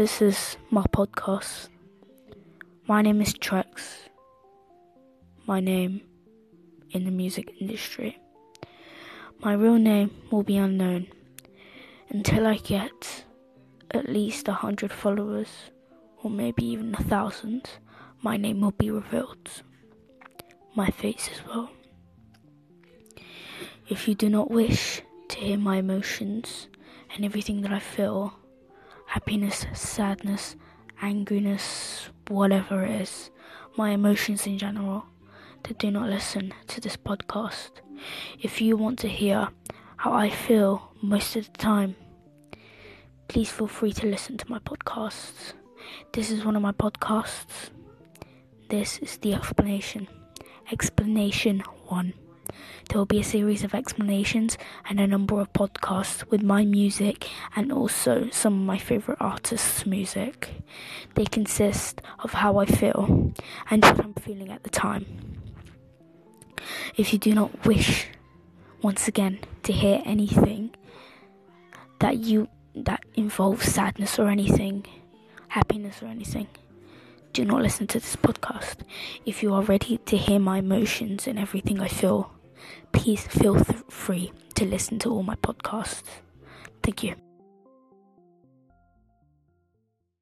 This is my podcast. My name is Trex. My name in the music industry. My real name will be unknown until I get at least a hundred followers, or maybe even a thousand. My name will be revealed. My face as well. If you do not wish to hear my emotions and everything that I feel, happiness, sadness, angriness, whatever it is, my emotions in general, then do not listen to this podcast. If you want to hear how I feel most of the time, please feel free to listen to my podcasts. This is one of my podcasts. This is the explanation. Explanation 1. There will be a series of explanations and a number of podcasts with my music and also some of my favorite artists' music. They consist of how I feel and what I'm feeling at the time. If you do not wish, once again, to hear anything that you that involves sadness or anything, happiness or anything, do not listen to this podcast. If you are ready to hear my emotions and everything I feel, please feel th- free to listen to all my podcasts. Thank you.